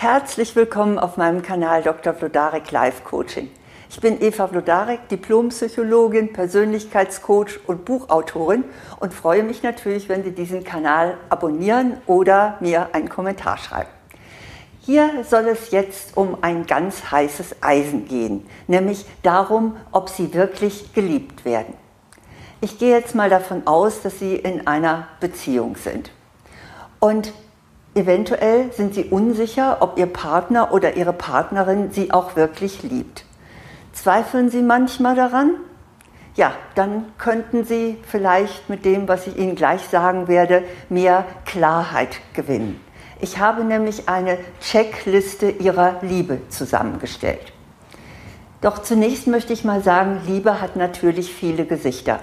Herzlich willkommen auf meinem Kanal Dr. Vlodarek Life Coaching. Ich bin Eva Vlodarek, Diplompsychologin, Persönlichkeitscoach und Buchautorin und freue mich natürlich, wenn Sie diesen Kanal abonnieren oder mir einen Kommentar schreiben. Hier soll es jetzt um ein ganz heißes Eisen gehen, nämlich darum, ob Sie wirklich geliebt werden. Ich gehe jetzt mal davon aus, dass Sie in einer Beziehung sind. Und eventuell sind Sie unsicher, ob Ihr Partner oder Ihre Partnerin Sie auch wirklich liebt. Zweifeln Sie manchmal daran? Ja, dann könnten Sie vielleicht mit dem, was ich Ihnen gleich sagen werde, mehr Klarheit gewinnen. Ich habe nämlich eine Checkliste Ihrer Liebe zusammengestellt. Doch zunächst möchte ich mal sagen, Liebe hat natürlich viele Gesichter.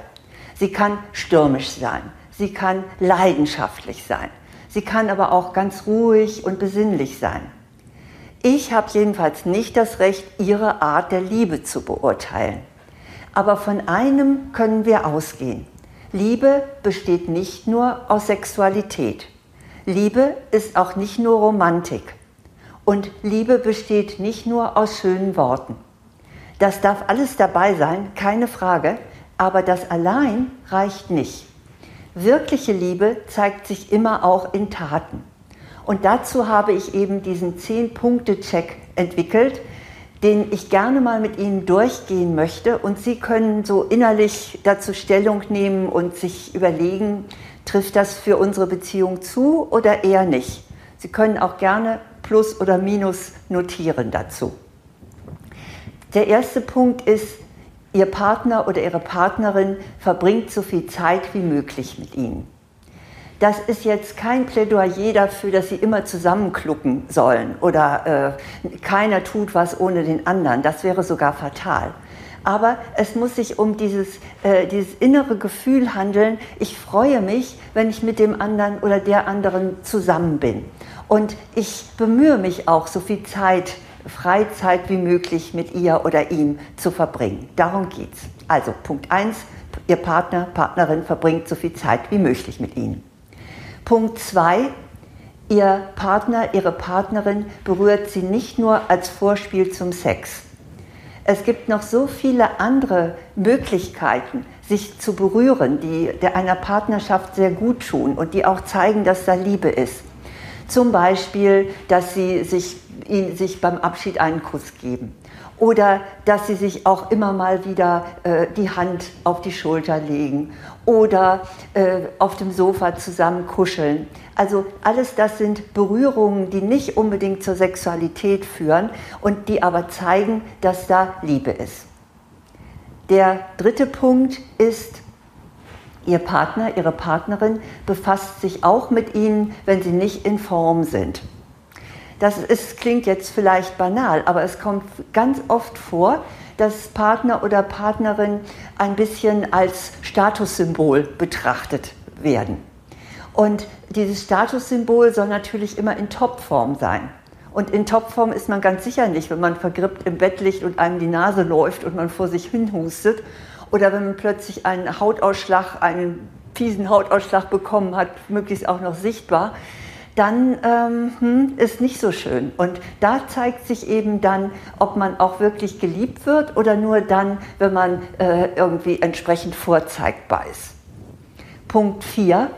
Sie kann stürmisch sein, sie kann leidenschaftlich sein, sie kann aber auch ganz ruhig und besinnlich sein. Ich habe jedenfalls nicht das Recht, Ihre Art der Liebe zu beurteilen. Aber von einem können wir ausgehen. Liebe besteht nicht nur aus Sexualität. Liebe ist auch nicht nur Romantik. Und Liebe besteht nicht nur aus schönen Worten. Das darf alles dabei sein, keine Frage, aber das allein reicht nicht. Wirkliche Liebe zeigt sich immer auch in Taten. Und dazu habe ich eben diesen Zehn-Punkte-Check entwickelt, den ich gerne mal mit Ihnen durchgehen möchte. Und Sie können so innerlich dazu Stellung nehmen und sich überlegen, trifft das für unsere Beziehung zu oder eher nicht. Sie können auch gerne Plus oder Minus notieren dazu. Der erste Punkt ist, Ihr Partner oder Ihre Partnerin verbringt so viel Zeit wie möglich mit Ihnen. Das ist jetzt kein Plädoyer dafür, dass sie immer zusammenklucken sollen oder äh, keiner tut was ohne den anderen. Das wäre sogar fatal. Aber es muss sich um dieses, äh, dieses innere Gefühl handeln, ich freue mich, wenn ich mit dem anderen oder der anderen zusammen bin. Und ich bemühe mich auch, so viel Zeit, Freizeit wie möglich mit ihr oder ihm zu verbringen. Darum geht's. Also Punkt 1, Ihr Partner, Partnerin verbringt so viel Zeit wie möglich mit Ihnen. Punkt 2. Ihr Partner, Ihre Partnerin berührt Sie nicht nur als Vorspiel zum Sex. Es gibt noch so viele andere Möglichkeiten, sich zu berühren, die der einer Partnerschaft sehr gut tun und die auch zeigen, dass da Liebe ist. Zum Beispiel, dass sie sich, ihn, sich beim Abschied einen Kuss geben oder dass sie sich auch immer mal wieder äh, die Hand auf die Schulter legen oder äh, auf dem Sofa zusammen kuscheln. Also alles das sind Berührungen, die nicht unbedingt zur Sexualität führen und die aber zeigen, dass da Liebe ist. Der dritte Punkt ist, Ihr Partner, Ihre Partnerin befasst sich auch mit Ihnen, wenn Sie nicht in Form sind. Das ist, klingt jetzt vielleicht banal, aber es kommt ganz oft vor, dass Partner oder Partnerin ein bisschen als Statussymbol betrachtet werden. Und dieses Statussymbol soll natürlich immer in Topform sein. Und in Topform ist man ganz sicher nicht, wenn man vergrippt im Bett liegt und einem die Nase läuft und man vor sich hin hustet. Oder wenn man plötzlich einen Hautausschlag, einen fiesen Hautausschlag bekommen hat, möglichst auch noch sichtbar dann ähm, hm, ist nicht so schön. Und da zeigt sich eben dann, ob man auch wirklich geliebt wird oder nur dann, wenn man äh, irgendwie entsprechend vorzeigbar ist. Punkt 4.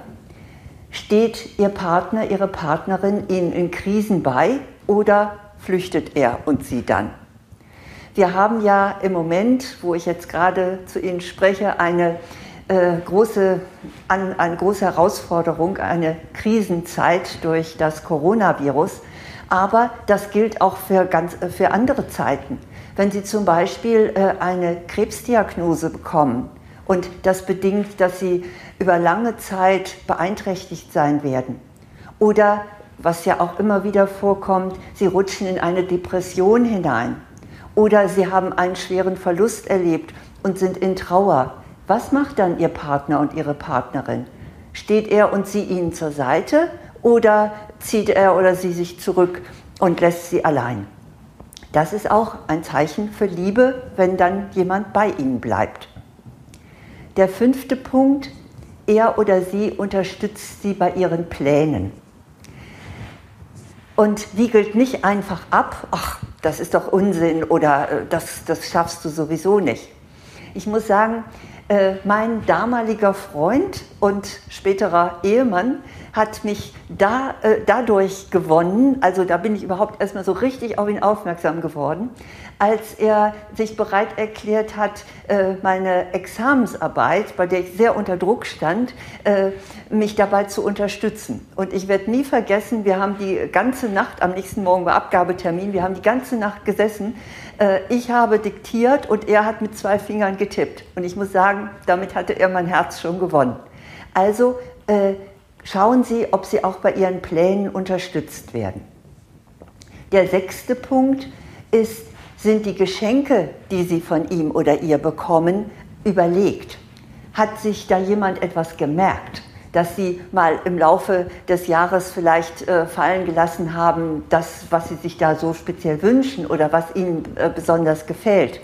Steht Ihr Partner, Ihre Partnerin Ihnen in Krisen bei oder flüchtet er und Sie dann? Wir haben ja im Moment, wo ich jetzt gerade zu Ihnen spreche, eine äh, große, an, eine große Herausforderung, eine Krisenzeit durch das Coronavirus. Aber das gilt auch für, ganz, für andere Zeiten. Wenn Sie zum Beispiel äh, eine Krebsdiagnose bekommen und das bedingt, dass Sie über lange Zeit beeinträchtigt sein werden. Oder, was ja auch immer wieder vorkommt, Sie rutschen in eine Depression hinein. Oder Sie haben einen schweren Verlust erlebt und sind in Trauer was macht dann Ihr Partner und Ihre Partnerin? Steht er und sie Ihnen zur Seite oder zieht er oder sie sich zurück und lässt sie allein? Das ist auch ein Zeichen für Liebe, wenn dann jemand bei Ihnen bleibt. Der fünfte Punkt, er oder sie unterstützt Sie bei Ihren Plänen. und wiegelt nicht einfach ab, ach, das ist doch Unsinn oder äh, das, das schaffst du sowieso nicht. Ich muss sagen, mein damaliger Freund und späterer Ehemann hat mich da, äh, dadurch gewonnen, also da bin ich überhaupt erstmal so richtig auf ihn aufmerksam geworden, als er sich bereit erklärt hat, äh, meine Examensarbeit, bei der ich sehr unter Druck stand, äh, mich dabei zu unterstützen. Und ich werde nie vergessen, wir haben die ganze Nacht, am nächsten Morgen war Abgabetermin, wir haben die ganze Nacht gesessen. Äh, ich habe diktiert und er hat mit zwei Fingern getippt. Und ich muss sagen, damit hatte er mein Herz schon gewonnen. Also schauen Sie, ob Sie auch bei Ihren Plänen unterstützt werden. Der sechste Punkt ist, sind die Geschenke, die Sie von ihm oder ihr bekommen, überlegt? Hat sich da jemand etwas gemerkt, dass Sie mal im Laufe des Jahres vielleicht äh, fallen gelassen haben, das, was Sie sich da so speziell wünschen oder was Ihnen äh, besonders gefällt?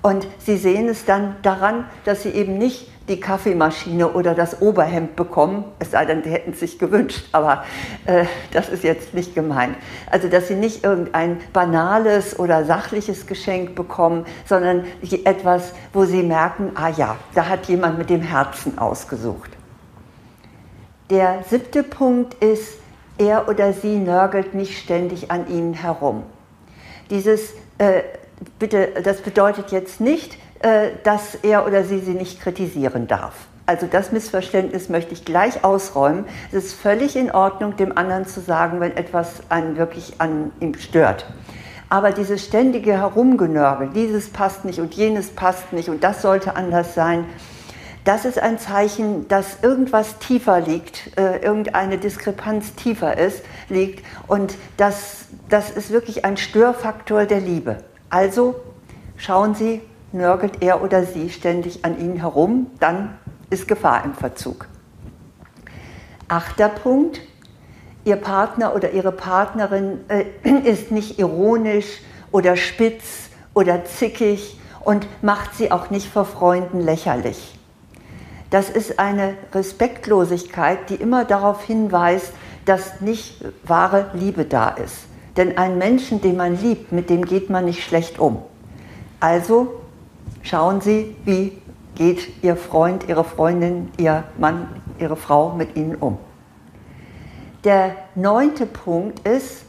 Und Sie sehen es dann daran, dass Sie eben nicht die Kaffeemaschine oder das Oberhemd bekommen, es sei denn, die hätten es sich gewünscht, aber äh, das ist jetzt nicht gemeint. Also, dass sie nicht irgendein banales oder sachliches Geschenk bekommen, sondern etwas, wo sie merken, ah ja, da hat jemand mit dem Herzen ausgesucht. Der siebte Punkt ist, er oder sie nörgelt nicht ständig an ihnen herum. Dieses, äh, bitte, das bedeutet jetzt nicht, dass er oder sie sie nicht kritisieren darf. Also das Missverständnis möchte ich gleich ausräumen. Es ist völlig in Ordnung, dem anderen zu sagen, wenn etwas einen wirklich an ihm stört. Aber dieses ständige Herumgenörgel, dieses passt nicht und jenes passt nicht und das sollte anders sein, das ist ein Zeichen, dass irgendwas tiefer liegt, äh, irgendeine Diskrepanz tiefer ist, liegt und das, das ist wirklich ein Störfaktor der Liebe. Also schauen Sie, nörgelt er oder sie ständig an ihnen herum, dann ist Gefahr im Verzug. Achter Punkt, Ihr Partner oder Ihre Partnerin äh, ist nicht ironisch oder spitz oder zickig und macht sie auch nicht vor Freunden lächerlich. Das ist eine Respektlosigkeit, die immer darauf hinweist, dass nicht wahre Liebe da ist. Denn einen Menschen, den man liebt, mit dem geht man nicht schlecht um. Also Schauen Sie, wie geht Ihr Freund, Ihre Freundin, Ihr Mann, Ihre Frau mit Ihnen um. Der neunte Punkt ist,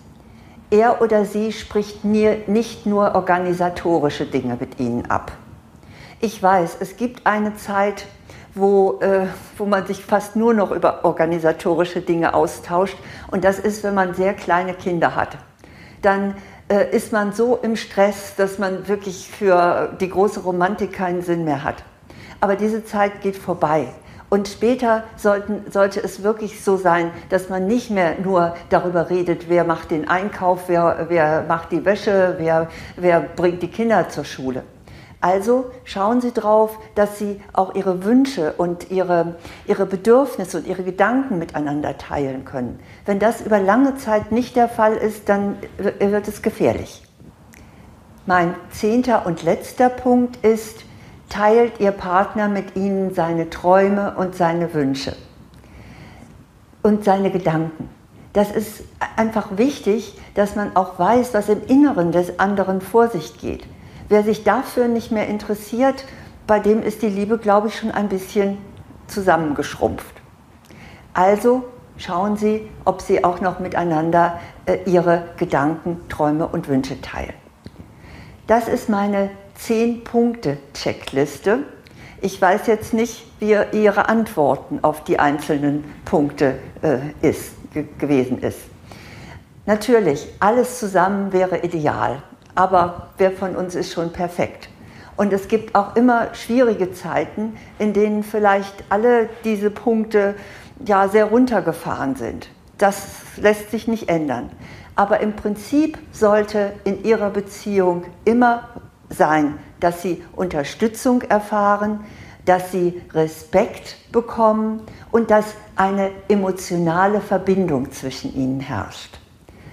er oder sie spricht nicht nur organisatorische Dinge mit Ihnen ab. Ich weiß, es gibt eine Zeit, wo, äh, wo man sich fast nur noch über organisatorische Dinge austauscht. Und das ist, wenn man sehr kleine Kinder hat. Dann äh, ist man so im Stress, dass man wirklich für die große Romantik keinen Sinn mehr hat. Aber diese Zeit geht vorbei. Und später sollten, sollte es wirklich so sein, dass man nicht mehr nur darüber redet, wer macht den Einkauf, wer, wer macht die Wäsche, wer, wer bringt die Kinder zur Schule. Also schauen Sie drauf, dass Sie auch Ihre Wünsche und Ihre, Ihre Bedürfnisse und Ihre Gedanken miteinander teilen können. Wenn das über lange Zeit nicht der Fall ist, dann wird es gefährlich. Mein zehnter und letzter Punkt ist, teilt Ihr Partner mit Ihnen seine Träume und seine Wünsche und seine Gedanken. Das ist einfach wichtig, dass man auch weiß, was im Inneren des anderen vor sich geht. Wer sich dafür nicht mehr interessiert, bei dem ist die Liebe, glaube ich, schon ein bisschen zusammengeschrumpft. Also schauen Sie, ob Sie auch noch miteinander äh, Ihre Gedanken, Träume und Wünsche teilen. Das ist meine 10-Punkte-Checkliste. Ich weiß jetzt nicht, wie Ihre Antworten auf die einzelnen Punkte äh, ist, gewesen ist. Natürlich, alles zusammen wäre ideal aber wer von uns ist schon perfekt? Und es gibt auch immer schwierige Zeiten, in denen vielleicht alle diese Punkte ja sehr runtergefahren sind. Das lässt sich nicht ändern. Aber im Prinzip sollte in ihrer Beziehung immer sein, dass sie Unterstützung erfahren, dass sie Respekt bekommen und dass eine emotionale Verbindung zwischen ihnen herrscht.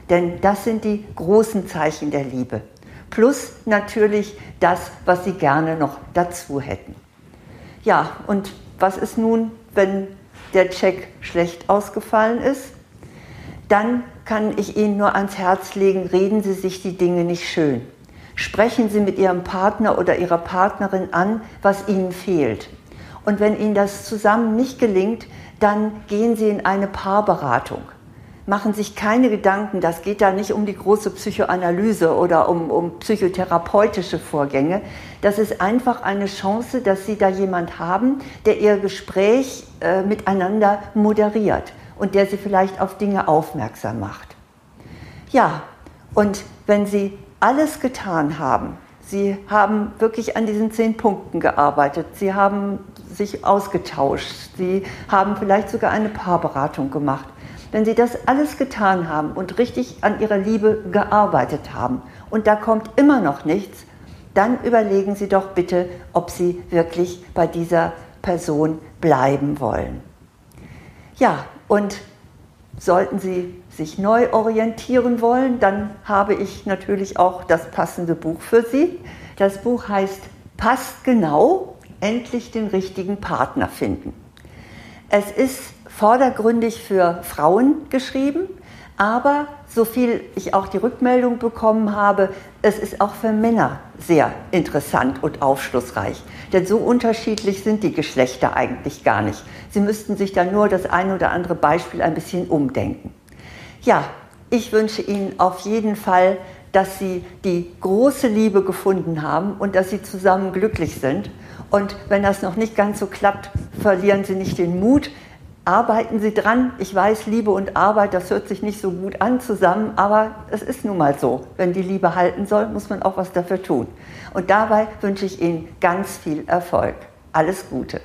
Denn das sind die großen Zeichen der Liebe plus natürlich das, was Sie gerne noch dazu hätten. Ja, und was ist nun, wenn der Check schlecht ausgefallen ist? Dann kann ich Ihnen nur ans Herz legen, reden Sie sich die Dinge nicht schön. Sprechen Sie mit Ihrem Partner oder Ihrer Partnerin an, was Ihnen fehlt. Und wenn Ihnen das zusammen nicht gelingt, dann gehen Sie in eine Paarberatung. Machen sich keine Gedanken, das geht da nicht um die große Psychoanalyse oder um, um psychotherapeutische Vorgänge. Das ist einfach eine Chance, dass Sie da jemand haben, der Ihr Gespräch äh, miteinander moderiert und der Sie vielleicht auf Dinge aufmerksam macht. Ja, und wenn Sie alles getan haben, Sie haben wirklich an diesen zehn Punkten gearbeitet, Sie haben sich ausgetauscht, Sie haben vielleicht sogar eine Paarberatung gemacht. Wenn Sie das alles getan haben und richtig an Ihrer Liebe gearbeitet haben und da kommt immer noch nichts, dann überlegen Sie doch bitte, ob Sie wirklich bei dieser Person bleiben wollen. Ja, und sollten Sie sich neu orientieren wollen, dann habe ich natürlich auch das passende Buch für Sie. Das Buch heißt Passt genau, endlich den richtigen Partner finden. Es ist vordergründig für Frauen geschrieben, aber so viel ich auch die Rückmeldung bekommen habe, es ist auch für Männer sehr interessant und aufschlussreich. Denn so unterschiedlich sind die Geschlechter eigentlich gar nicht. Sie müssten sich dann nur das ein oder andere Beispiel ein bisschen umdenken. Ja, ich wünsche Ihnen auf jeden Fall, dass Sie die große Liebe gefunden haben und dass Sie zusammen glücklich sind. Und wenn das noch nicht ganz so klappt, verlieren Sie nicht den Mut arbeiten Sie dran. Ich weiß, Liebe und Arbeit, das hört sich nicht so gut an zusammen, aber es ist nun mal so. Wenn die Liebe halten soll, muss man auch was dafür tun. Und dabei wünsche ich Ihnen ganz viel Erfolg. Alles Gute.